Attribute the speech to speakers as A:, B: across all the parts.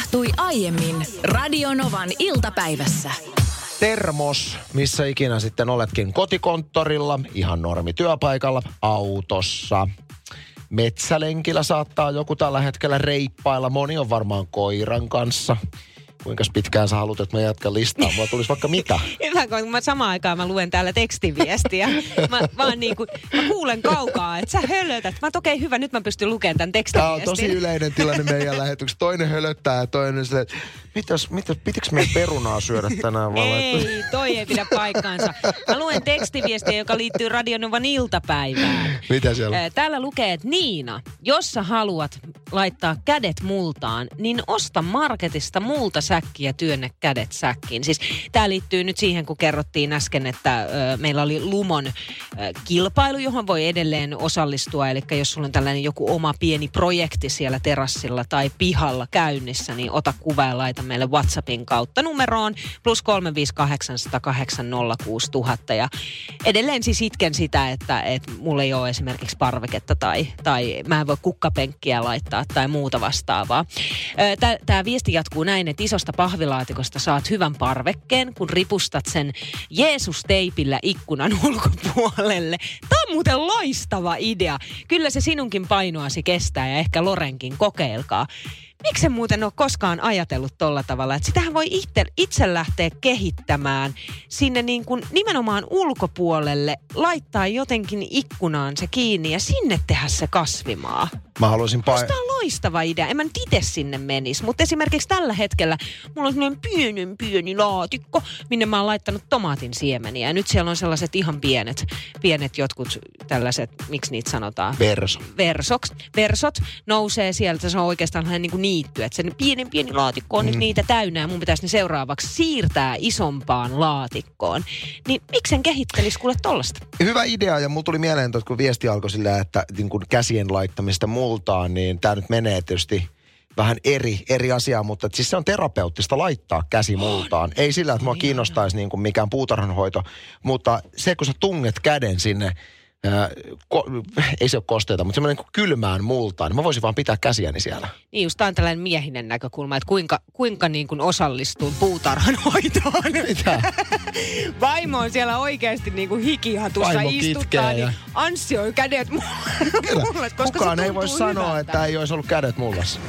A: tapahtui aiemmin Radionovan iltapäivässä.
B: Termos, missä ikinä sitten oletkin kotikonttorilla, ihan normi työpaikalla, autossa. Metsälenkillä saattaa joku tällä hetkellä reippailla. Moni on varmaan koiran kanssa. Kuinka pitkään sä haluat, että mä jatkan listaa? Mulla tulisi vaikka mitä.
C: Hyvä, kun mä samaan aikaan mä luen täällä tekstiviestiä. Mä, vaan niin kuin, mä kuulen kaukaa, että sä hölötät. Mä okei, okay, hyvä, nyt mä pystyn lukemaan tämän
B: Tämä on
C: tekstiviestin.
B: tosi yleinen tilanne meidän lähetyksessä. Toinen hölöttää ja toinen silleen, että mitäs, mitäs, pitikö meidän perunaa syödä tänään? Vai
C: Ei, toi ei pidä paikkaansa. Mä luen tekstiviestiä, joka liittyy Radionovan iltapäivään.
B: Mitä siellä
C: Täällä lukee, että Niina, jos sä haluat laittaa kädet multaan, niin osta marketista multasäkki ja työnnä kädet säkkiin. Siis tämä liittyy nyt siihen, kun kerrottiin äsken, että ö, meillä oli Lumon kilpailu, johon voi edelleen osallistua. Eli jos sulla on tällainen joku oma pieni projekti siellä terassilla tai pihalla käynnissä, niin ota kuva ja laita meille WhatsAppin kautta numeroon plus 358806000. Ja edelleen siis itken sitä, että, että mulla ei ole esimerkiksi parveketta tai, tai mä en voi kukkapenkkiä laittaa tai muuta vastaavaa. Tämä viesti jatkuu näin, että isosta pahvilaatikosta saat hyvän parvekkeen, kun ripustat sen Jeesus-teipillä ikkunan ulkopuolelle. Tämä on muuten loistava idea. Kyllä se sinunkin painoasi kestää ja ehkä Lorenkin kokeilkaa. Miksi en muuten ole koskaan ajatellut tolla tavalla, että sitähän voi itse, itse lähteä kehittämään sinne niin kuin nimenomaan ulkopuolelle, laittaa jotenkin ikkunaan se kiinni ja sinne tehdä se kasvimaa.
B: Mä haluaisin pa-
C: Tämä on loistava idea. En mä nyt itse sinne menisi, mutta esimerkiksi tällä hetkellä mulla on sellainen pienen pieni laatikko, minne mä oon laittanut tomaatin siemeniä. Ja nyt siellä on sellaiset ihan pienet, pienet jotkut tällaiset, miksi niitä sanotaan?
B: Verso.
C: versoks, versot nousee sieltä, se on oikeastaan niin kuin niitty, että se pienen pieni laatikko on mm. nyt niitä täynnä ja mun pitäisi ne seuraavaksi siirtää isompaan laatikkoon. Niin miksen kehittelisi kuule tollasta?
B: Hyvä idea ja mulla tuli mieleen, että kun viesti alkoi sillä, että niin kun käsien laittamista multaan, niin tämä nyt menee tietysti vähän eri, eri asiaa, mutta siis se on terapeuttista laittaa käsi multaan. Ei sillä, että mua kiinnostaisi niin kuin mikään puutarhanhoito, mutta se, kun sä tunget käden sinne, ää, ko, ei se ole kosteita, mutta semmoinen niin kylmään multaan, niin mä voisin vaan pitää käsiäni siellä.
C: Niin just tää on tällainen miehinen näkökulma, että kuinka, kuinka niin kuin osallistuu puutarhanhoitoon.
B: Mitä?
C: Vaimo on siellä oikeasti niin kuin hikihatussa
B: Vaimo
C: istuttaa, niin
B: ja-
C: ansioi kädet mulle, koska
B: Kukaan ei voi sanoa,
C: hyvältä.
B: että ei olisi ollut kädet mullassa.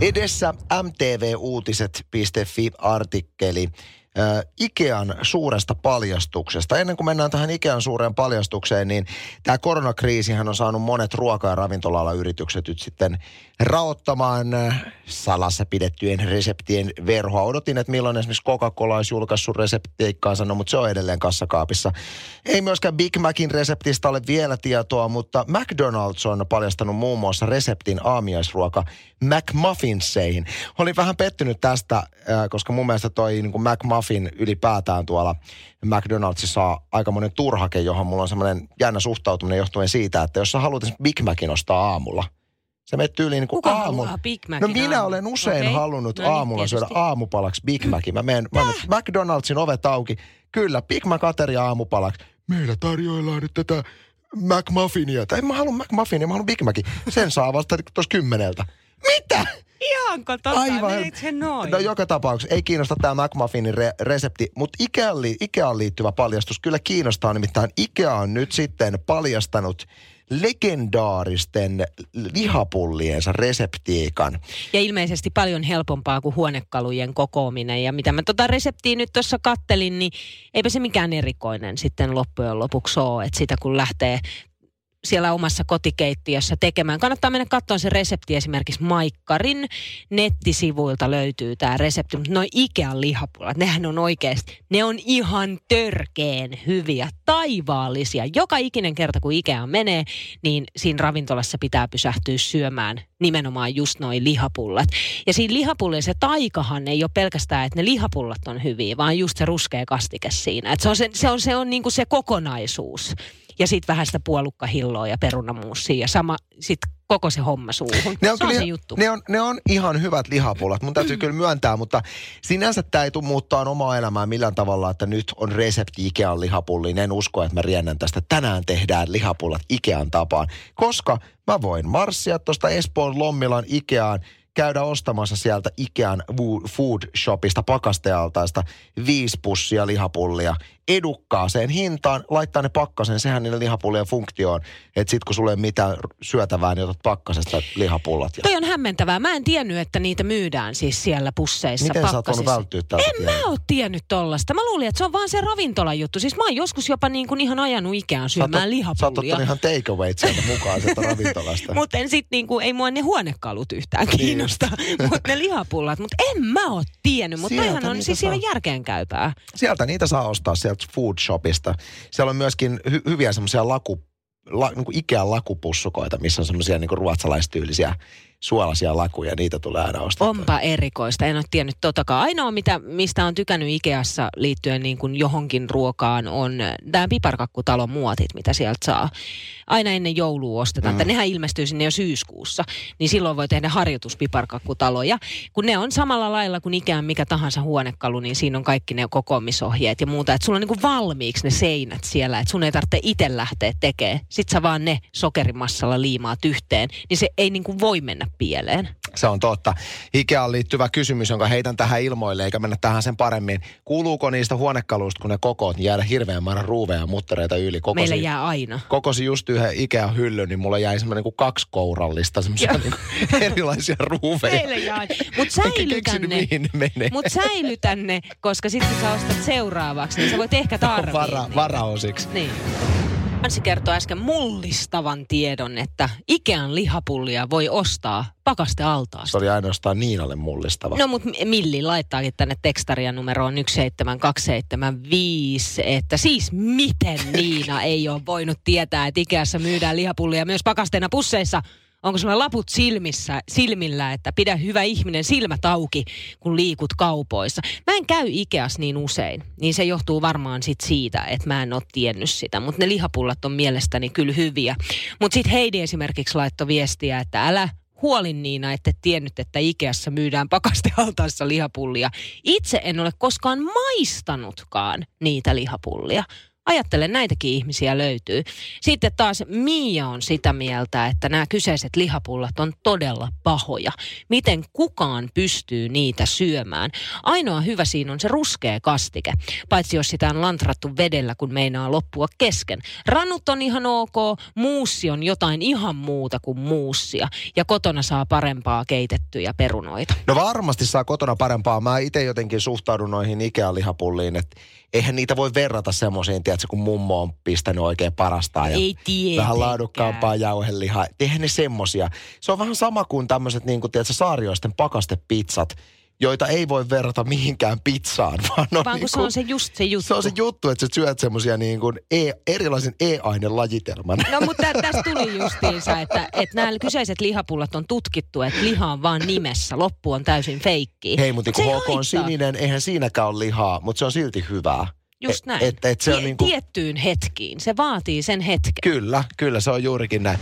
B: Edessä mtvuutiset.fi artikkeli äh, Ikean suuresta paljastuksesta. Ennen kuin mennään tähän Ikean suureen paljastukseen, niin tämä koronakriisihän on saanut monet ruoka- ja ravintola yritykset nyt sitten raottamaan äh, salassa pidettyjen reseptien verhoa. Odotin, että milloin esimerkiksi Coca-Cola olisi julkaissut reseptiikkaansa, no, mutta se on edelleen kassakaapissa. Ei myöskään Big Macin reseptistä ole vielä tietoa, mutta McDonald's on paljastanut muun muassa reseptin aamiaisruoka McMuffinseihin. Olin vähän pettynyt tästä, koska mun mielestä toi niin kuin McMuffin ylipäätään tuolla McDonaldsissa on aikamoinen turhake, johon mulla on semmoinen jännä suhtautuminen johtuen siitä, että jos sä haluat Big Macin ostaa aamulla, se menee tyyliin niin kuin
C: Kuka
B: aamulla.
C: haluaa Big Macin
B: No minä
C: aamulla?
B: olen usein
C: Okei.
B: halunnut
C: No niin,
B: aamulla syödä
C: tietysti.
B: aamupalaksi Big Macin. Mä menen, mä menen McDonaldsin ovet auki. Kyllä, Big Mac ateria aamupalaksi. Meillä tarjoillaan nyt tätä McMuffinia. Tai en mä halua McMuffinia, mä haluan Big Macin. Sen saa vasta tuossa kymmeneltä. Mitä?
C: Ihanko totta? Menikö se noin?
B: No joka tapauksessa ei kiinnosta tämä McMuffinin re- resepti, mutta Ikeaan, li- Ikeaan liittyvä paljastus kyllä kiinnostaa. Nimittäin Ikea on nyt sitten paljastanut legendaaristen lihapulliensa reseptiikan.
C: Ja ilmeisesti paljon helpompaa kuin huonekalujen kokoaminen. Ja mitä mä tota reseptiä nyt tuossa kattelin, niin eipä se mikään erikoinen sitten loppujen lopuksi ole. Että sitä kun lähtee siellä omassa kotikeittiössä tekemään. Kannattaa mennä katsomaan se resepti esimerkiksi Maikkarin nettisivuilta löytyy tämä resepti. Mutta noi Ikean lihapullat, nehän on oikeasti, ne on ihan törkeen hyviä, taivaallisia. Joka ikinen kerta kun Ikeaan menee, niin siinä ravintolassa pitää pysähtyä syömään nimenomaan just noi lihapullat. Ja siinä lihapullilla se taikahan ei ole pelkästään, että ne lihapullat on hyviä, vaan just se ruskea kastike siinä. Et se on se, se, on, se, on niinku se kokonaisuus. Ja sitten vähän sitä puolukkahilloa ja perunamuusia ja sama, sitten koko se homma suuhun.
B: Ne on,
C: se on
B: kyllä,
C: se juttu.
B: Ne on, ne on ihan hyvät lihapullat, mun täytyy kyllä myöntää, mutta sinänsä tämä ei tule muuttaa omaa elämää millään tavalla, että nyt on resepti Ikean lihapulliin. En usko, että mä riennän tästä. Tänään tehdään lihapullat Ikean tapaan, koska mä voin marssia tuosta Espoon Lommilan Ikeaan, käydä ostamassa sieltä Ikean Food Shopista pakastealtaista viisi pussia lihapullia edukkaaseen hintaan, laittaa ne pakkasen, sehän niiden lihapullien funktioon, että sit kun sulle ei mitään syötävää, niin otat pakkasesta lihapullat. Ja
C: Toi on hämmentävää. Mä en tiennyt, että niitä myydään siis siellä pusseissa
B: Miten sä oot
C: pakkasissa.
B: välttyä tältä
C: En
B: tieltä?
C: mä oo tiennyt tollasta. Mä luulin, että se on vaan se ravintolan juttu. Siis mä oon joskus jopa niin kuin ihan ajanut ikään
B: Sä
C: syömään
B: Sä oot
C: lihapullia.
B: ihan takeawayt sieltä mukaan sieltä ravintolasta.
C: Mutta en sit niinku, ei mua ne huonekalut yhtään
B: Niin
C: kiinnosta, mutta ne lihapullat. Mutta en mä oo tiennyt, mutta toihan on siis
B: saa.
C: ihan järkeenkäypää.
B: Sieltä niitä saa ostaa sieltä Food Shopista. Siellä on myöskin hy- hyviä semmoisia laku, la, niin Ikean lakupussukoita, missä on semmoisia niin ruotsalaistyylisiä suolaisia lakuja. Niitä tulee aina ostaa.
C: Onpa erikoista, en ole tiennyt totakaan. Ainoa, mitä, mistä on tykännyt Ikeassa liittyen niin kuin johonkin ruokaan, on tämä piparkakkutalon muotit, mitä sieltä saa. Aina ennen joulua ostetaan, mm. nehän ilmestyy sinne jo syyskuussa, niin silloin voi tehdä harjoituspiparkakkutaloja. Kun ne on samalla lailla kuin ikään mikä tahansa huonekalu, niin siinä on kaikki ne kokoamisohjeet ja muuta. Että sulla on niin kuin valmiiksi ne seinät siellä, että sun ei tarvitse itse lähteä tekemään. Sitten sä vaan ne sokerimassalla liimaat yhteen, niin se ei niin kuin voi mennä pieleen.
B: Se on totta. Ikeaan liittyvä kysymys, jonka heitän tähän ilmoille, eikä mennä tähän sen paremmin. Kuuluuko niistä huonekaluista, kun ne kokoot, niin jäädä hirveän määrä ruuveja ja muttereita yli? Kokosi,
C: Meillä jää aina.
B: kokosi just yhden Ikean hyllyn, niin mulla jäi semmoinen kuin kaksi kourallista, semmoisia niin erilaisia ruuveja.
C: Meillä jää. Mutta
B: Enkä
C: säilytä
B: keksinyt,
C: ne.
B: mihin ne
C: koska sitten kun sä ostat seuraavaksi, niin sä voit ehkä tarvii
B: Vara,
C: niitä.
B: varaosiksi.
C: Niin. Anssi kertoi äsken mullistavan tiedon, että Ikean lihapullia voi ostaa
B: Se
C: pakastealtaasta.
B: oli ainoastaan Niinalle mullistava.
C: No mutta Milli laittaakin tänne tekstaria numeroon 17275, että siis miten Niina ei ole voinut tietää, että Ikeassa myydään lihapullia myös pakasteena pusseissa. Onko sulla laput silmissä, silmillä, että pidä hyvä ihminen silmät auki, kun liikut kaupoissa? Mä en käy Ikeas niin usein, niin se johtuu varmaan sit siitä, että mä en ole tiennyt sitä. Mutta ne lihapullat on mielestäni kyllä hyviä. Mutta sitten Heidi esimerkiksi laittoi viestiä, että älä huolin Niina, että et tiennyt, että Ikeassa myydään pakastealtaassa lihapullia. Itse en ole koskaan maistanutkaan niitä lihapullia. Ajattelen, näitäkin ihmisiä löytyy. Sitten taas Mia on sitä mieltä, että nämä kyseiset lihapullat on todella pahoja. Miten kukaan pystyy niitä syömään? Ainoa hyvä siinä on se ruskea kastike, paitsi jos sitä on lantrattu vedellä, kun meinaa loppua kesken. Rannut on ihan ok, muussi on jotain ihan muuta kuin muussia. Ja kotona saa parempaa keitettyjä perunoita.
B: No varmasti saa kotona parempaa. Mä itse jotenkin suhtaudun noihin Ikea-lihapulliin, että eihän niitä voi verrata semmoisiin, tiedätkö, kun mummo on pistänyt oikein parastaa. Ja
C: Ei tietenkään.
B: Vähän laadukkaampaa jauhelihaa. Eihän ne semmosia. Se on vähän sama kuin tämmöiset, niin kuin, tiedätkö, saarioisten pakastepizzat, joita ei voi verrata mihinkään pizzaan, vaan, on
C: Vaan
B: niin
C: kun se on se just se juttu.
B: se on se juttu, että sä syöt semmosia niin kuin e, erilaisen e-ainelajitelman.
C: No mutta tä- tästä tuli justiinsa, että, että nämä kyseiset lihapullat on tutkittu, että liha on vaan nimessä. Loppu on täysin feikki.
B: Hei, mutta
C: se
B: kun HK on sininen, eihän siinäkään ole lihaa, mutta se on silti hyvää.
C: Just
B: Et-
C: näin.
B: Et, et se on
C: Tie-
B: niin kuin,
C: Tiettyyn hetkiin. Se vaatii sen hetken.
B: Kyllä, kyllä, se on juurikin näin.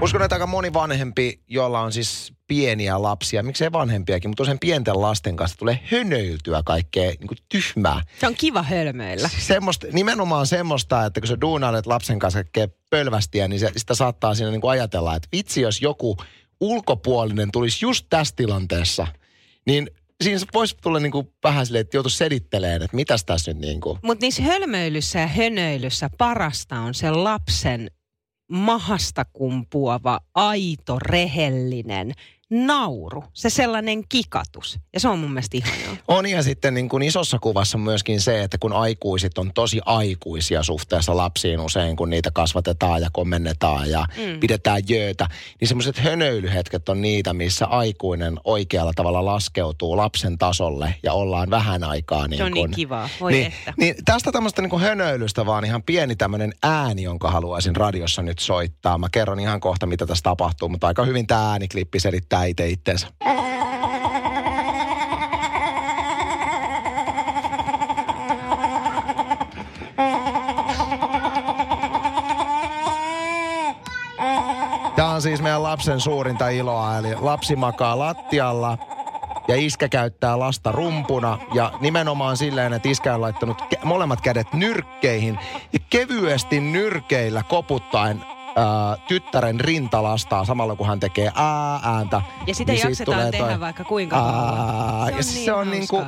B: Uskon, että aika moni vanhempi, jolla on siis pieniä lapsia, miksei vanhempiakin, mutta usein pienten lasten kanssa tulee hönöiltyä kaikkea niin kuin tyhmää.
C: Se on kiva hölmöillä.
B: Semmosta, nimenomaan semmoista, että kun sä duunailet lapsen kanssa kaikkea pölvästiä, niin se, sitä saattaa siinä niin kuin ajatella, että vitsi, jos joku ulkopuolinen tulisi just tässä tilanteessa, niin siinä voisi tulla niin kuin vähän silleen, että joutuisi selittelemään, että mitäs tässä nyt niin kuin.
C: Mutta niissä hölmöilyssä ja hönöilyssä parasta on se lapsen mahasta kumpuava, aito, rehellinen nauru. Se sellainen kikatus. Ja se on mun mielestä ihanaa.
B: On ja sitten niin kuin isossa kuvassa myöskin se, että kun aikuisit on tosi aikuisia suhteessa lapsiin usein, kun niitä kasvatetaan ja komennetaan ja
C: Mm.
B: pidetään jöötä, niin semmoiset hönöilyhetket on niitä, missä aikuinen oikealla tavalla laskeutuu lapsen tasolle ja ollaan vähän aikaa niin
C: Se on
B: kuin,
C: niin kivaa. Voi
B: niin,
C: että.
B: niin tästä tämmöistä niin hönöilystä vaan ihan pieni tämmöinen ääni, jonka haluaisin radiossa nyt soittaa. Mä kerron ihan kohta, mitä tässä tapahtuu, mutta aika hyvin tämä ääniklippi selittää itse itteensä. Tämä on siis meidän lapsen suurinta iloa, eli lapsi makaa lattialla ja iskä käyttää lasta rumpuna ja nimenomaan silleen, että iskä on laittanut molemmat kädet nyrkkeihin ja kevyesti nyrkeillä koputtaen ää, tyttären rintalastaa samalla kun hän tekee ää-ääntä.
C: Ja sitä
B: niin
C: jaksetaan tehdä
B: toi
C: vaikka kuinka
B: ää, ja siis se on niinku,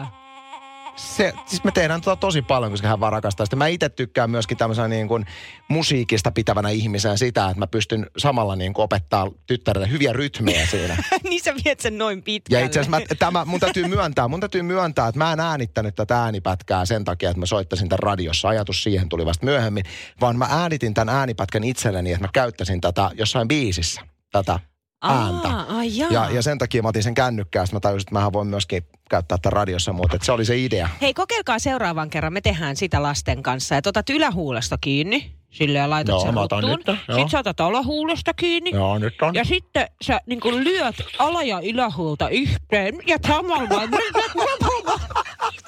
B: se, siis me tehdään tota tosi paljon, koska hän vaan rakastaa sitä. Mä itse tykkään myöskin tämmöisenä niin kuin musiikista pitävänä ihmisenä sitä, että mä pystyn samalla niin kuin opettaa tyttärelle hyviä rytmejä siinä.
C: niin sä viet sen noin pitkälle.
B: Ja itse asiassa mä, tämä, mun täytyy myöntää, mun täytyy myöntää, että mä en äänittänyt tätä äänipätkää sen takia, että mä soittasin tämän radiossa. Ajatus siihen tuli vasta myöhemmin, vaan mä äänitin tämän äänipätkän itselleni, että mä käyttäisin tätä jossain biisissä, tätä ääntä.
C: Aa, ai jaa.
B: Ja, ja sen takia mä otin sen kännykkää, mä tajusin, että mähän voin myöskin käyttää tätä radiossa, mutta että se oli se idea.
C: Hei, kokeilkaa seuraavan kerran. Me tehdään sitä lasten kanssa. Ja otat ylähuulesta kiinni. Silleen laitat
B: Joo,
C: sen ruttuun.
B: nyt, joo.
C: Sitten sä otat alahuulesta kiinni.
B: Joo, nyt on.
C: Ja sitten sä niin lyöt ala- ja ylähuulta yhteen ja samalla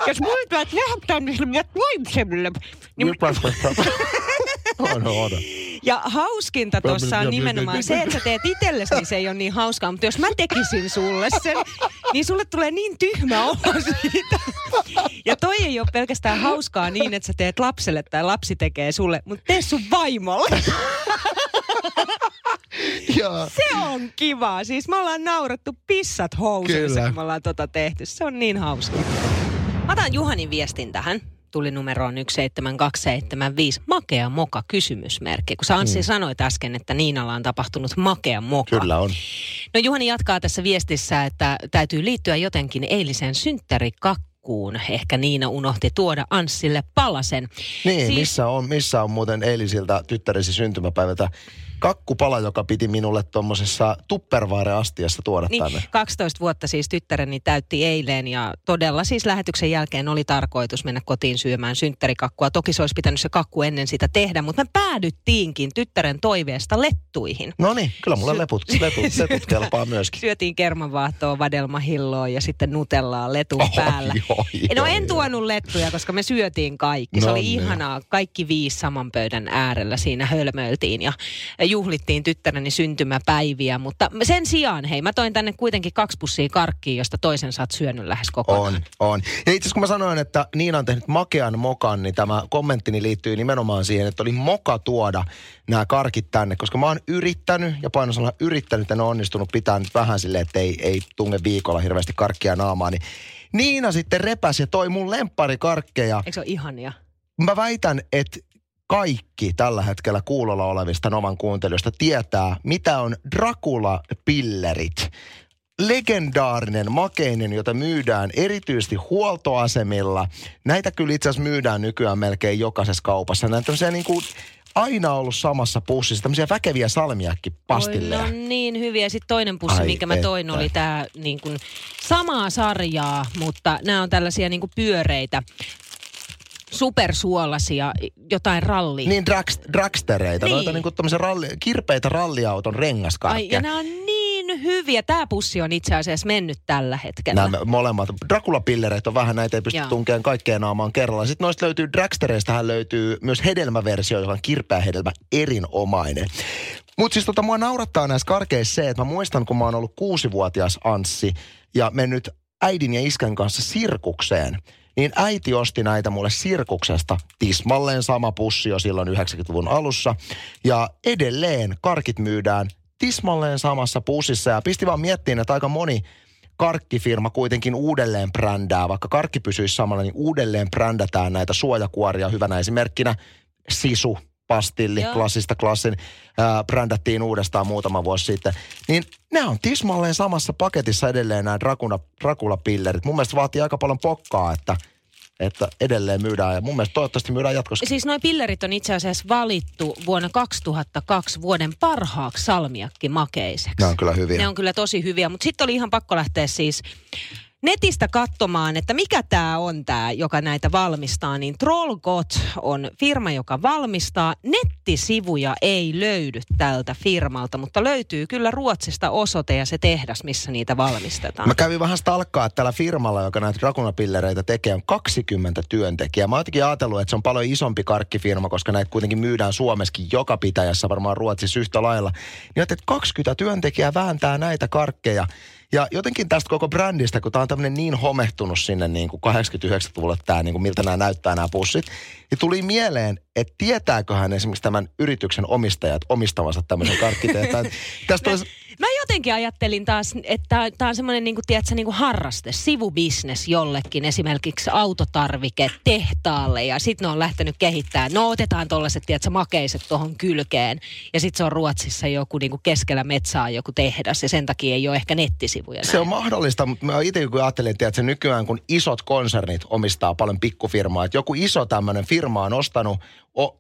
C: jos mulla tulee nähdään, niin sillä toimselle. Niin, ja hauskinta tuossa on nimenomaan se, että sä teet itsellesi, niin se ei ole niin hauskaa. Mutta jos mä tekisin sulle sen, niin sulle tulee niin tyhmä olo siitä. Ja toi ei ole pelkästään hauskaa niin, että sä teet lapselle tai lapsi tekee sulle, mutta tee sun vaimolle.
B: Joo.
C: Se on kiva. Siis me ollaan naurattu pissat housuissa, kun me ollaan tota tehty. Se on niin hauska. Mä otan Juhanin viestin tähän. Tuli numeroon 17275. Makea moka kysymysmerkki. Kun sä Anssi mm. sanoit äsken, että Niinalla on tapahtunut makea moka.
B: Kyllä on.
C: No Juhani jatkaa tässä viestissä, että täytyy liittyä jotenkin eiliseen synttärikakkuun. Ehkä Niina unohti tuoda Anssille palasen.
B: Niin,
C: siis...
B: missä, on, missä on muuten eilisiltä tyttäresi syntymäpäivältä kakkupala, joka piti minulle tuommoisessa tupperware-astiassa tuoda
C: Niin,
B: tänne.
C: 12 vuotta siis tyttäreni täytti eilen ja todella siis lähetyksen jälkeen oli tarkoitus mennä kotiin syömään synttärikakkua. Toki se olisi pitänyt se kakku ennen sitä tehdä, mutta me päädyttiinkin tyttären toiveesta lettuihin.
B: No niin, kyllä mulla
C: Sy-
B: leput, leput, leput kelpaa myöskin.
C: Syötiin kermanvaahtoa, vadelmahilloa ja sitten nutellaa letun
B: Oi,
C: päällä.
B: oi,
C: no
B: oi,
C: en tuonut lettuja, koska me syötiin kaikki. Se
B: No
C: oli
B: niin.
C: ihanaa. Kaikki viisi saman pöydän äärellä siinä hölmöiltiin ja juhlittiin tyttäreni syntymäpäiviä. Mutta sen sijaan, hei, mä toin tänne kuitenkin kaksi pussia karkkia, josta toisen sä oot syönyt lähes kokonaan.
B: On, on. Ja itse asiassa kun mä sanoin, että Niina on tehnyt makean mokan, niin tämä kommenttini liittyy nimenomaan siihen, että oli moka tuoda nämä karkit tänne, koska mä oon yrittänyt ja painosalla yrittänyt, en ole onnistunut pitää nyt vähän silleen, että ei, ei tunge viikolla hirveästi karkkia naamaan, niin Niina sitten repäsi ja toi mun lempparikarkkeja.
C: Eikö se ole ihania?
B: Mä väitän, että kaikki tällä hetkellä kuulolla olevista Novan kuuntelijoista tietää, mitä on Dracula-pillerit. Legendaarinen makeinen, jota myydään erityisesti huoltoasemilla. Näitä kyllä itse asiassa myydään nykyään melkein jokaisessa kaupassa. Näitä tämmöisiä niin kuin aina ollut samassa pussissa, tämmöisiä väkeviä salmiakki-pastilleja.
C: Oi, no niin hyviä. Sitten toinen pussi,
B: Ai
C: minkä mä toin,
B: että.
C: oli tämä niin kuin samaa sarjaa, mutta nämä on tällaisia niin kuin pyöreitä supersuolasia, jotain ralli.
B: Niin dragst, dragstereita,
C: Niin.
B: noita niin kuin tämmöisiä ralli, kirpeitä ralliauton
C: Ai,
B: rengaskarkkeja.
C: ja nämä on niin hyviä. Tämä pussi on itse asiassa mennyt tällä hetkellä.
B: Nämä molemmat. Dracula-pillereitä on vähän, näitä ei pysty
C: Joo.
B: tunkeen kaikkeen naamaan kerralla. Sitten noista löytyy, dragstereistähän löytyy myös hedelmäversio, joka on kirpeä hedelmä erinomainen. Mutta siis tota, mua naurattaa näissä karkeissa se, että mä muistan, kun mä oon ollut kuusivuotias Anssi ja mennyt äidin ja iskän kanssa sirkukseen, niin äiti osti näitä mulle sirkuksesta. Tismalleen sama pussi jo silloin 90-luvun alussa. Ja edelleen karkit myydään tismalleen samassa pussissa. Ja pisti vaan miettiin, että aika moni karkkifirma kuitenkin uudelleen brändää, vaikka karkki pysyisi samalla, niin uudelleen brändätään näitä suojakuoria hyvänä esimerkkinä Sisu, pastilli,
C: Joo.
B: klassista klassin, ää, brändättiin uudestaan muutama vuosi sitten. Niin nämä on tismalleen samassa paketissa edelleen nämä Dracula, Dracula-pillerit. Mun mielestä vaatii aika paljon pokkaa, että, että edelleen myydään ja mun mielestä toivottavasti myydään jatkossa.
C: Siis noi pillerit on itse asiassa valittu vuonna 2002 vuoden parhaaksi salmiakkimakeiseksi.
B: Ne on kyllä hyviä.
C: Ne on kyllä tosi hyviä, mutta sitten oli ihan pakko lähteä siis netistä katsomaan, että mikä tämä on tämä, joka näitä valmistaa, niin Trollgot on firma, joka valmistaa. Nettisivuja ei löydy tältä firmalta, mutta löytyy kyllä Ruotsista osoite ja se tehdas, missä niitä valmistetaan.
B: Mä kävin vähän stalkkaa, että tällä firmalla, joka näitä Dracula-pillereitä tekee, on 20 työntekijää. Mä oon ajatellut, että se on paljon isompi karkkifirma, koska näitä kuitenkin myydään Suomessakin joka pitäjässä, varmaan Ruotsissa yhtä lailla. Niin että 20 työntekijää vääntää näitä karkkeja. Ja jotenkin tästä koko brändistä, kun tämä on tämmöinen niin homehtunut sinne niin kuin 89-luvulle tämä, niin kuin miltä nämä näyttää nämä pussit, niin tuli mieleen, että tietääköhän esimerkiksi tämän yrityksen omistajat omistavansa tämmöisen karkkitehtaan. Tästä olisi
C: Mä jotenkin ajattelin taas, että tämä on semmoinen niin kuin, tiedätkö, niin kuin harraste, sivubisnes jollekin, esimerkiksi autotarvike tehtaalle ja sitten ne on lähtenyt kehittämään. No otetaan tuollaiset, tiedätkö, makeiset tuohon kylkeen ja sitten se on Ruotsissa joku niin kuin keskellä metsää joku tehdas ja sen takia ei ole ehkä nettisivuja.
B: Se on mahdollista, mutta mä itse kun ajattelin, että nykyään kun isot konsernit omistaa paljon pikkufirmaa, että joku iso tämmöinen firma on ostanut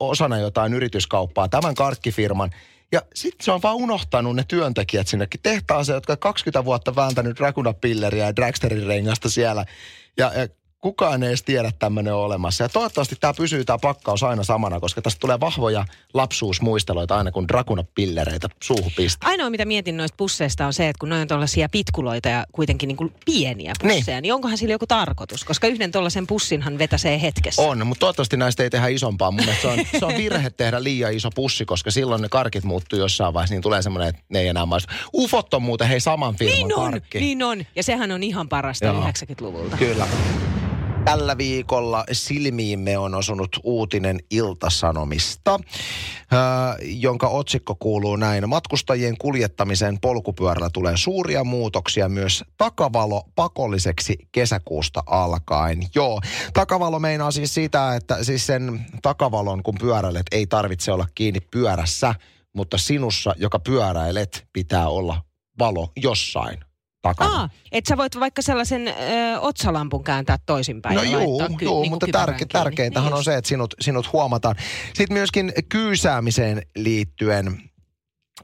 B: osana jotain yrityskauppaa tämän karkkifirman, ja sitten se on vaan unohtanut ne työntekijät sinnekin tehtaaseen, jotka 20 vuotta vääntänyt Dracula-pilleriä ja Dragsterin rengasta siellä. Ja, ja kukaan ei edes tiedä, että tämmöinen on olemassa. Ja toivottavasti tämä pysyy tämä pakkaus aina samana, koska tästä tulee vahvoja lapsuusmuisteloita aina, kun Dracuna-pillereitä suuhun pistää.
C: Ainoa, mitä mietin noista pusseista on se, että kun ne on tuollaisia pitkuloita ja kuitenkin niin kuin pieniä pusseja, niin. niin onkohan sillä joku tarkoitus? Koska yhden tuollaisen pussinhan vetäsee hetkessä.
B: On, mutta toivottavasti näistä ei tehdä isompaa. Mun se on, se on virhe tehdä liian iso pussi, koska silloin ne karkit muuttuu jossain vaiheessa, niin tulee semmoinen, että ne ei enää maistu. Ufot on muuten hei saman firman
C: niin on,
B: karkki.
C: Niin on, ja sehän on ihan parasta Joo. 90-luvulta.
B: Kyllä. Tällä viikolla silmiimme on osunut uutinen Iltasanomista, jonka otsikko kuuluu näin. Matkustajien kuljettamisen polkupyörällä tulee suuria muutoksia myös takavalo pakolliseksi kesäkuusta alkaen. Joo, takavalo meinaa siis sitä, että siis sen takavalon kun pyöräilet ei tarvitse olla kiinni pyörässä, mutta sinussa, joka pyöräilet, pitää olla valo jossain takana.
C: Aa, että sä voit vaikka sellaisen ö, otsalampun kääntää toisinpäin.
B: No joo, ky- joo niin mutta tärke, tärkeintähän niin on se, että sinut, sinut huomataan. Sitten myöskin kyysäämiseen liittyen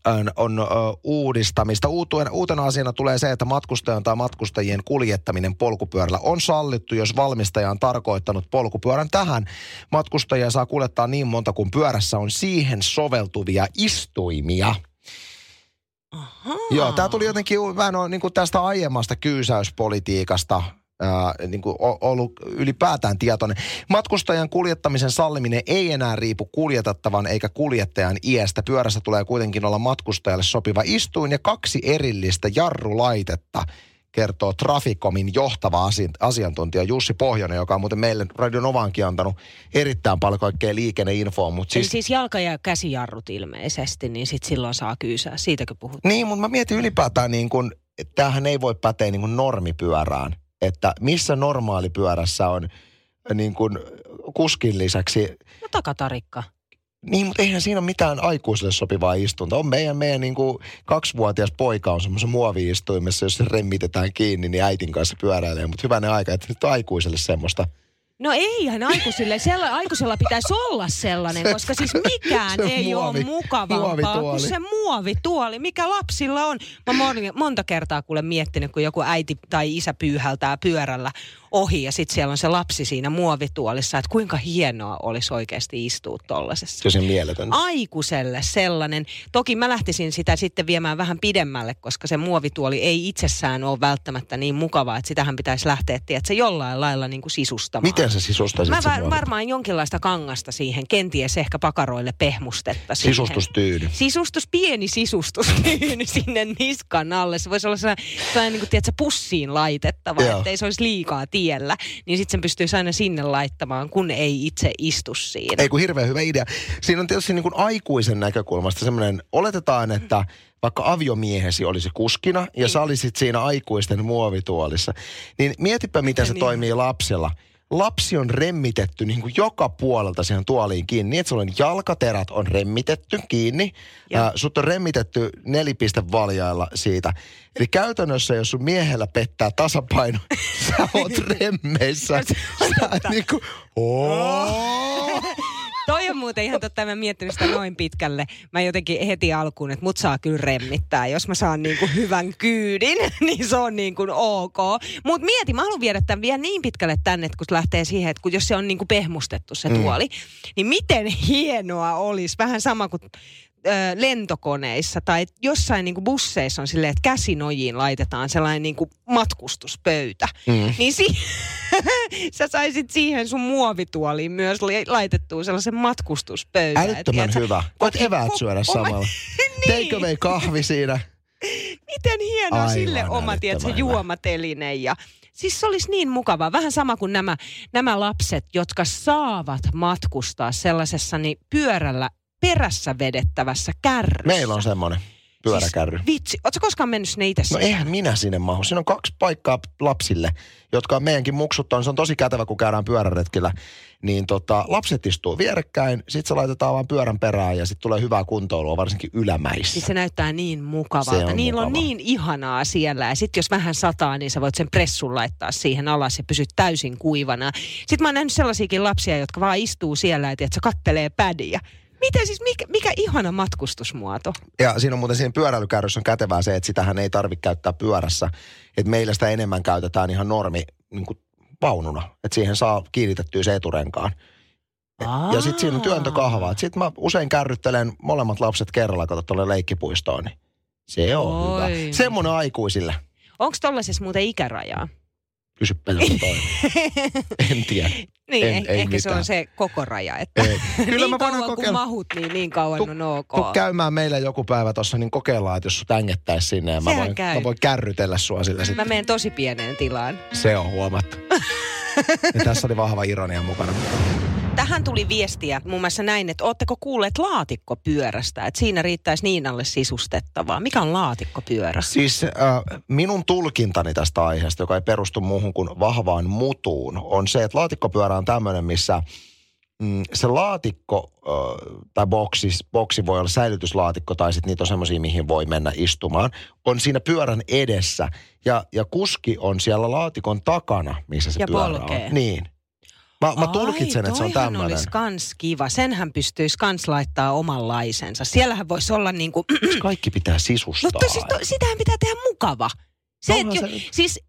B: on, on ö, uudistamista. Uutuen, uutena asiana tulee se, että matkustajan tai matkustajien kuljettaminen polkupyörällä on sallittu, jos valmistaja on tarkoittanut polkupyörän tähän. Matkustajia saa kuljettaa niin monta kuin pyörässä on siihen soveltuvia istuimia.
C: Ahaa.
B: Joo, tämä tuli jotenkin vähän on, niin tästä aiemmasta kyysäyspolitiikasta ää, niin kuin ollut ylipäätään tietoinen. Matkustajan kuljettamisen salliminen ei enää riipu kuljetettavan eikä kuljettajan iästä. Pyörässä tulee kuitenkin olla matkustajalle sopiva istuin ja kaksi erillistä jarrulaitetta – kertoo Traficomin johtava asiantuntija Jussi Pohjonen, joka on muuten meille Radio Novankin antanut erittäin paljon kaikkea liikenneinfoa. Mutta
C: siis... Eli siis jalka- ja käsijarrut ilmeisesti, niin sit silloin saa kyysää. Siitäkö puhut?
B: Niin, mutta mä mietin ylipäätään niin kuin, että tämähän ei voi päteä niin kuin normipyörään. Että missä normaalipyörässä on niin kuin kuskin lisäksi...
C: No takatarikka.
B: Niin, mutta eihän siinä ole mitään aikuiselle sopivaa istunta. On meidän, meidän niin kuin kaksivuotias poika on semmoisen muoviistuimessa, jos se remmitetään kiinni, niin äitin kanssa pyöräilee. Mutta hyvänä aika, että nyt on aikuiselle semmoista.
C: No eihän aikuisille, sella, aikuisella pitäisi olla sellainen, se, koska siis mikään se ei muovi, ole mukavampaa kuin se muovituoli, mikä lapsilla on. Mä monta kertaa kuule miettinyt, kun joku äiti tai isä pyyhältää pyörällä ohi ja sitten siellä on se lapsi siinä muovituolissa, että kuinka hienoa olisi oikeasti istua tollasessa.
B: Se on mieletön.
C: Aikuiselle sellainen. Toki mä lähtisin sitä sitten viemään vähän pidemmälle, koska se muovituoli ei itsessään ole välttämättä niin mukavaa, että sitähän pitäisi lähteä, että se jollain lailla niin kuin sisustamaan.
B: Miten se sisustaisit
C: Mä var, varmaan jonkinlaista kangasta siihen, kenties ehkä pakaroille pehmustetta
B: siihen. Sisustustyyny.
C: Sisustus, pieni sisustustyyny sinne niskan alle. Se voisi olla sellainen, sellainen niin kuin, tiedätkö, pussiin laitettava, ettei se olisi liikaa tiellä, niin sitten sen pystyy aina sinne laittamaan, kun ei itse istu siinä.
B: Ei kun hirveän hyvä idea. Siinä on tietysti niin kuin aikuisen näkökulmasta semmoinen, oletetaan, että vaikka aviomiehesi olisi kuskina ja niin. sä olisit siinä aikuisten muovituolissa, niin mietipä, miten se niin. toimii lapsella lapsi on remmitetty niin kuin joka puolelta siihen tuoliin kiinni. Niin, että sulla on jalkaterät on remmitetty kiinni. Äh, sut on remmitetty nelipistevaljailla siitä. Eli käytännössä, jos sun miehellä pettää tasapaino, sä oot remmeissä. sä niin kuin,
C: Toi on muuten ihan totta, mä miettinyt sitä noin pitkälle. Mä jotenkin heti alkuun, että mut saa kyllä remmittää. Jos mä saan niinku hyvän kyydin, niin se on niinku ok. Mut mieti, mä haluan viedä tämän vielä niin pitkälle tänne, että kun lähtee siihen, että kun jos se on niinku pehmustettu se mm. tuoli, niin miten hienoa olisi. Vähän sama kuin lentokoneissa tai jossain niin kuin busseissa on silleen, että käsinojiin laitetaan sellainen niin kuin matkustuspöytä. Mm. Niin si- sä saisit siihen sun muovituoliin myös laitettua sellaisen matkustuspöydän.
B: Älyttömän hyvä. Voit eväät syödä samalla. niin. Teikö vei kahvi siinä?
C: Miten hieno
B: Aivan
C: sille oma, tiedätkö,
B: hyvä.
C: juomateline ja Siis se olisi niin mukavaa. Vähän sama kuin nämä, nämä lapset, jotka saavat matkustaa sellaisessa niin pyörällä perässä vedettävässä kärryssä.
B: Meillä on semmoinen pyöräkärry.
C: Siis, vitsi, ootko koskaan mennyt sinne itse
B: No eihän minä sinne mahu. Siinä on kaksi paikkaa lapsille, jotka on meidänkin muksut on. Se on tosi kätevä, kun käydään pyöräretkillä. Niin tota, lapset istuu vierekkäin, sit se laitetaan vaan pyörän perään ja sitten tulee hyvää kuntoilua, varsinkin ylämäissä.
C: Siis se näyttää niin mukavalta.
B: on
C: Niillä on
B: mukava.
C: niin ihanaa siellä. Ja sitten jos vähän sataa, niin sä voit sen pressun laittaa siihen alas ja pysyt täysin kuivana. Sitten mä oon nähnyt sellaisiakin lapsia, jotka vaan istuu siellä ja tiedät, se kattelee pädiä. Miten siis, mikä, mikä ihana matkustusmuoto?
B: Ja siinä on muuten siinä pyöräilykärryssä on kätevää se, että sitähän ei tarvitse käyttää pyörässä. Että meillä sitä enemmän käytetään ihan normi niin kuin vaununa. Että siihen saa kiinnitettyä se eturenkaan. Ja sitten siinä on työntökahva. Sitten mä usein kärryttelen molemmat lapset kerralla, kato tuolle leikkipuistoon. Niin se on
C: Oi.
B: hyvä. Semmoinen aikuisille.
C: Onko tollaisessa muuten ikärajaa?
B: Kysy Petra toinen. en tiedä.
C: Niin,
B: En-
C: en,
B: ei
C: ehkä se
B: mitään.
C: on se koko raja. Että
B: Ei. Kyllä
C: niin
B: mä
C: kauan kun
B: kokeilla.
C: mahut, niin niin kauan
B: Tuu-
C: on ok.
B: Tuu käymään meillä joku päivä tuossa, niin kokeillaan, että jos sut ängettäisi sinne ja mä voin,
C: käy.
B: mä voin kärrytellä sua sillä
C: Mä
B: sitten.
C: menen tosi pieneen tilaan.
B: Se on huomattu. ja tässä oli vahva ironia mukana.
C: Tähän tuli viestiä muun muassa näin, että ootteko kuulleet laatikkopyörästä, että siinä riittäisi Niinalle sisustettavaa. Mikä on laatikkopyörä?
B: Siis äh, minun tulkintani tästä aiheesta, joka ei perustu muuhun kuin vahvaan mutuun, on se, että laatikkopyörä on tämmöinen, missä mm, se laatikko äh, tai boksi, boksi voi olla säilytyslaatikko tai sitten niitä on semmoisia, mihin voi mennä istumaan, on siinä pyörän edessä ja, ja kuski on siellä laatikon takana, missä se
C: Ja
B: pyörä
C: polkee.
B: on. Niin. Mä, mä tulkitsen, että se on tämmöinen.
C: olisi kans kiva. Senhän pystyisi kans laittaa omanlaisensa. Siellähän voisi olla niinku...
B: Kaikki pitää sisustaa.
C: Mutta siis to, sitähän pitää tehdä mukava. Se,
B: No
C: et jo,
B: se
C: siis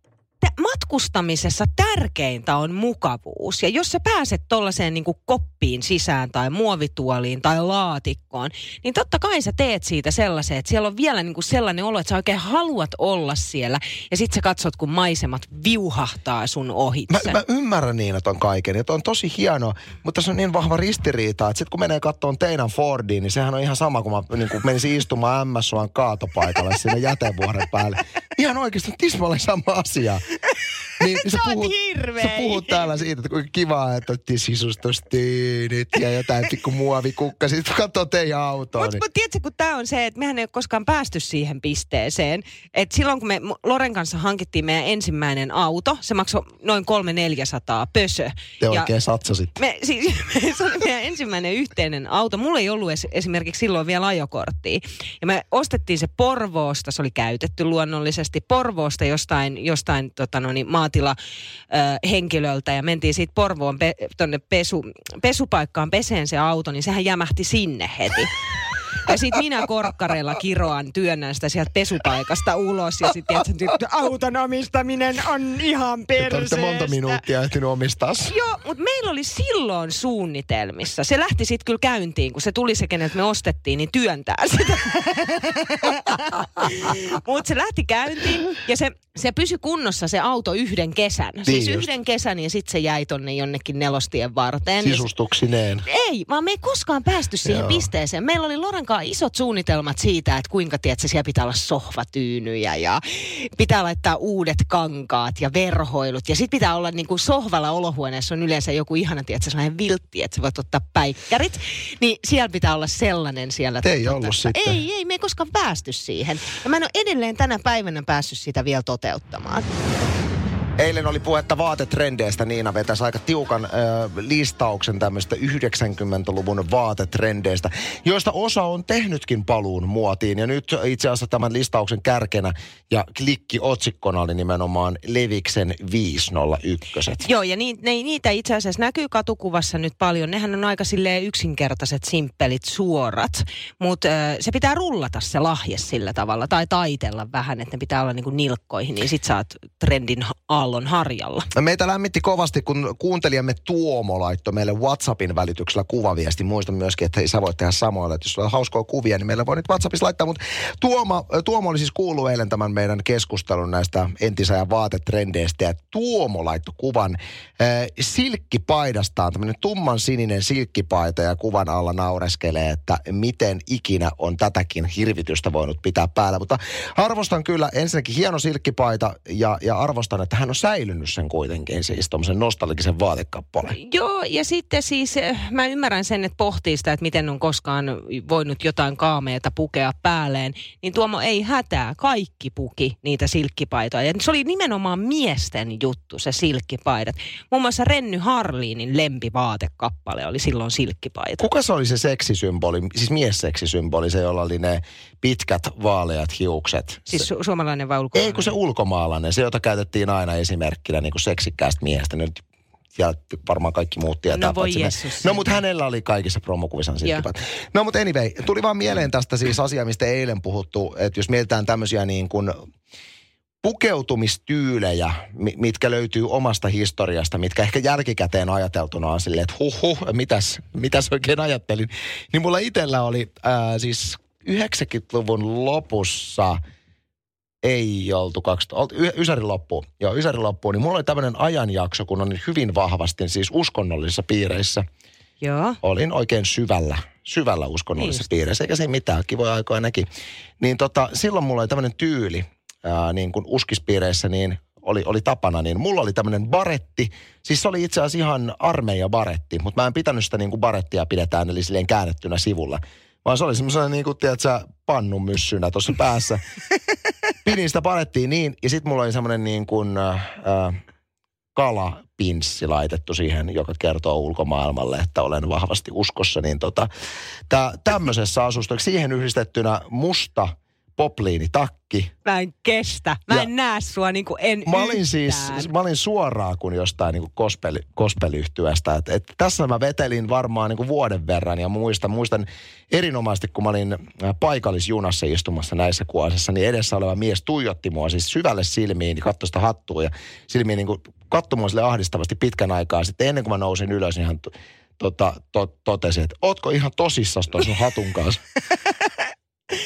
C: matkustamisessa tärkeintä on mukavuus. Ja jos sä pääset tollaiseen niin koppiin sisään tai muovituoliin tai laatikkoon, niin totta kai sä teet siitä sellaisen, että siellä on vielä niin kuin sellainen olo, että sä oikein haluat olla siellä. Ja sit sä katsot, kun maisemat viuhahtaa sun ohitse.
B: Mä, mä ymmärrän niin, että on kaiken. Ja on tosi hieno, mutta se on niin vahva ristiriita, että sitten kun menee kattoon Teinan Fordiin, niin sehän on ihan sama, kun mä niin kun menisin istumaan MSUan kaatopaikalle sinne jätevuoren päälle. Ihan oikeasti tismalleen sama asia. Niin,
C: Sä oot hirveä
B: sä puhut täällä siitä, että kuinka kivaa, että otti sisustustyynit ja jotain pikku muovikukka. Sitten katsoo teidän autoa.
C: Mutta
B: Niin.
C: mut tiedätkö, kun tämä on se, että mehän ei ole koskaan päästy siihen pisteeseen. Että silloin kun me Loren kanssa hankittiin meidän ensimmäinen auto, se maksoi noin 300-400 pösö.
B: Te oikein satsasit.
C: me, siis, se oli meidän ensimmäinen yhteinen auto. Mulla ei ollut esimerkiksi silloin vielä ajokorttia. Ja me ostettiin se Porvoosta, se oli käytetty luonnollisesti Porvoosta jostain, jostain tota no niin, maatila ö, henkilöltä ja mentiin siitä Porvoon pe, tonne pesu, pesupaikkaan peseen se auto, niin sehän jämähti sinne heti. Ja sitten minä korkkareilla kiroan, työnnän sitä sieltä pesupaikasta ulos. Ja sitten tiedätkö, auton omistaminen on ihan
B: Te
C: perseestä.
B: monta minuuttia ehtinyt omistaa.
C: Joo, mutta meillä oli silloin suunnitelmissa. Se lähti sitten kyllä käyntiin, kun se tuli se, keneltä me ostettiin, niin työntää sitä. mutta se lähti käyntiin ja se, se pysyi kunnossa se auto yhden kesän. Siis
B: Niin just.
C: yhden kesän ja sitten se jäi tonne jonnekin nelostien varteen.
B: Sisustuksineen.
C: ei, vaan me ei koskaan päästy siihen
B: Joo.
C: pisteeseen. Meillä oli Lorenkaan isot suunnitelmat siitä, että kuinka tiedät, siellä pitää olla sohvatyynyjä ja pitää laittaa uudet kankaat ja verhoilut. Ja sitten pitää olla niin kuin sohvalla olohuoneessa on yleensä joku ihana, tiedätkö, sellainen viltti, että sä voit ottaa päikkärit. Niin siellä pitää olla sellainen siellä.
B: Ei
C: tota-
B: ollut sitten.
C: Ei, ei, me ei koskaan päästy siihen. Ja mä en ole edelleen tänä päivänä päässyt sitä vielä toteuttamaan.
B: Eilen oli puhetta vaatetrendeistä. Niina vetäisi aika tiukan ö, listauksen tämmöistä 90-luvun vaatetrendeistä, joista osa on tehnytkin paluun muotiin. Ja nyt itse asiassa tämän listauksen kärkenä ja klikki otsikkona oli nimenomaan Leviksen 501.
C: Joo, ja ni, ne, niitä itse asiassa näkyy katukuvassa nyt paljon. Nehän on aika silleen yksinkertaiset, simppelit, suorat. Mutta se pitää rullata se lahje sillä tavalla, tai taitella vähän, että ne pitää olla niinku nilkkoihin, niin sit saat trendin alla. Maapallon harjalla.
B: Meitä lämmitti kovasti, kun kuuntelijamme Tuomo laittoi meille WhatsAppin välityksellä kuvaviesti. Muistan myöskin, että sä voit tehdä samoilla, että jos on hauskoa kuvia, niin meillä voi nyt WhatsAppissa laittaa. Mutta Tuomo, Tuomo oli siis kuullut eilen tämän meidän keskustelun näistä entisajan vaatetrendeistä. Ja Tuomo laittoi kuvan äh, silkkipaidastaan, tämmöinen tumman sininen silkkipaita ja kuvan alla naureskelee, että miten ikinä on tätäkin hirvitystä voinut pitää päällä. Mutta arvostan kyllä ensinnäkin hieno silkkipaita ja, ja arvostan, että hän on säilynyt sen kuitenkin, siis tuommoisen nostalgisen vaatekappaleen.
C: Joo, ja sitten siis eh, mä ymmärrän sen, että pohtii sitä, että miten on koskaan voinut jotain kaameita pukea päälleen, niin Tuomo ei hätää, kaikki puki niitä silkkipaitoja. Ja se oli nimenomaan miesten juttu, se silkkipaidat. Muun muassa Renny Harliinin lempivaatekkappale oli silloin silkkipaita.
B: Kuka se oli se seksisymboli, siis miesseksisymboli, se jolla oli ne pitkät vaaleat hiukset?
C: Siis su- suomalainen vai ulkomaalainen?
B: ei kun se ulkomaalainen, se jota käytettiin aina esimerkkinä niin kuin seksikkäästä miehestä. Nyt ja varmaan kaikki muut tietää.
C: No voi
B: No mutta hänellä oli kaikissa promokuvissa silkkipaita. No mutta anyway, tuli vaan mieleen tästä siis asia, mistä eilen puhuttu, että jos mietitään tämmöisiä niin kuin pukeutumistyylejä, mi- mitkä löytyy omasta historiasta, mitkä ehkä jälkikäteen ajateltuna on silleen, että huh, huh mitäs, mitäs oikein ajattelin. Niin mulla itsellä oli ää, siis 90-luvun lopussa, ei oltu 2000, y- Ysärin loppuun, joo Ysärin loppuun, niin mulla oli tämmöinen ajanjakso, kun on hyvin vahvasti siis uskonnollisissa piireissä.
C: Joo.
B: Olin oikein syvällä, syvällä uskonnollisissa
C: Niin
B: piireissä, eikä siinä mitään, kivoja aikoja näki. Niin tota, silloin mulla oli tämmöinen tyyli, ää, niin kuin uskispiireissä, niin oli, oli tapana, niin mulla oli tämmöinen baretti. Siis se oli itse asiassa ihan armeija baretti, mutta mä en pitänyt sitä niin kuin barettia pidetään, eli silleen käännettynä sivulla. Vaan se oli semmoisena niin kuin, tiedätkö, pannun myssynä tuossa päässä. Pidin sitä barettia niin, ja sitten mulla oli semmoinen niin kuin, äh, äh, kalapinssi laitettu siihen, joka kertoo ulkomaailmalle, että olen vahvasti uskossa. Niin tota, tää, tämmöisessä asustossa, siihen yhdistettynä musta popliinitakki.
C: Mä en kestä. Mä
B: Ja-
C: en näe sua niin kuin en
B: Mä olin siis,
C: yhtään.
B: mä olin suoraan kuin jostain niin gospel, gospelyhtyöstä. Et, et tässä mä vetelin varmaan niin kuin vuoden verran ja muistan, muistan erinomaisesti, kun mä olin äh, paikallisjunassa istumassa näissä kuosissa, niin edessä oleva mies tuijotti mua siis syvälle silmiin, niin katsoi sitä hattua ja silmiin niin kuin katsoi sille ahdistavasti pitkän aikaa. Sitten ennen kuin mä nousin ylös, niin hän to, tota, to, totesi, että ootko ihan tosissas ton sun hatun kanssa?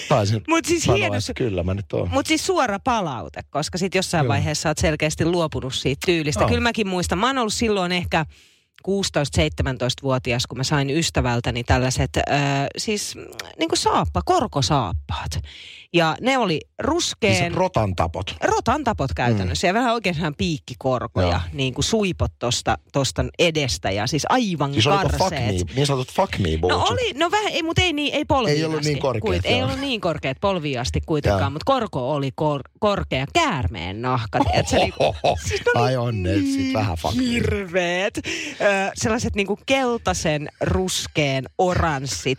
B: Taisin
C: Mut siis
B: sanoa,
C: hieno,
B: että kyllä mä nyt oon.
C: Mutta siis suora palaute, koska sitten jossain
B: Kyllä.
C: vaiheessa olet selkeästi luopunut siitä tyylistä.
B: Joo.
C: Kyllä mäkin muistan, mä oon ollut silloin ehkä 16-17-vuotias, kun mä sain ystävältäni tällaiset, äh, siis niin kuin saappa, korkosaappaat. Ja ne oli
B: Siis
C: ruskeen,
B: rotan tapot.
C: rotan tapot käytännössä ja vähän oikein piikkikorkoja,
B: Joo.
C: niin kuin suipot tosta, tosta edestä ja siis aivan
B: Siis oliko fuck
C: karseet.
B: me, niin sanotut fuck me
C: No
B: bootsut?
C: oli, no vähän, ei, mutta ei, niin, ei polviin
B: Ei ollut
C: asti.
B: niin korkeat,
C: Kuit, ei ollut niin korkeat polviin asti kuitenkaan,
B: Joo.
C: mutta korko oli kor, korkea käärmeen nahka. Oli, siis ne oli
B: Ai onne, sit vähän fuck
C: hirveet. Ö, sellaiset niinku keltaisen, ruskeen, oranssit.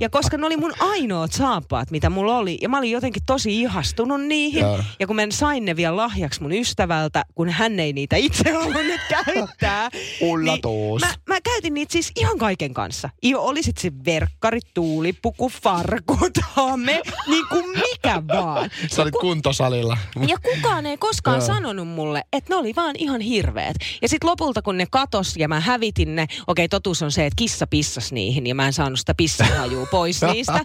C: Ja koska ne oli mun ainoat saappaat, mitä mulla oli, ja mä olin jotenkin tosi ihastunut niihin.
B: Joo.
C: Ja kun mä sain ne vielä lahjaksi mun ystävältä, kun hän ei niitä itse halunnut käyttää.
B: Ulla
C: niin
B: toos.
C: Mä, mä käytin niitä siis ihan kaiken kanssa. Jo, oli sit se verkkarit, tuulipuku, farkut, hame, niin kuin mikä vaan.
B: Sä olit kuntosalilla.
C: Ja kukaan ei koskaan
B: Joo.
C: sanonut mulle, että ne oli vaan ihan hirveet. Ja sitten lopulta, kun ne katos ja mä hävitin ne, okei totuus on se, että kissa pissas niihin ja mä en saanut sitä pissahajua pois niistä,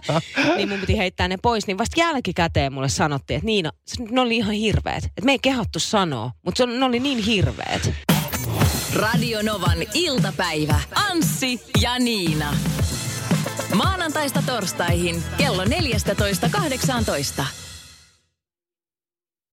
C: niin mun piti heittää ne pois. Niin vasta jälkikäteen mulle sanottiin, että Niina, ne oli ihan hirveet. Että me ei kehottu sanoa, mutta ne oli niin hirveet.
A: Radio Novan iltapäivä. Anssi ja Niina. Maanantaista torstaihin kello 14.18.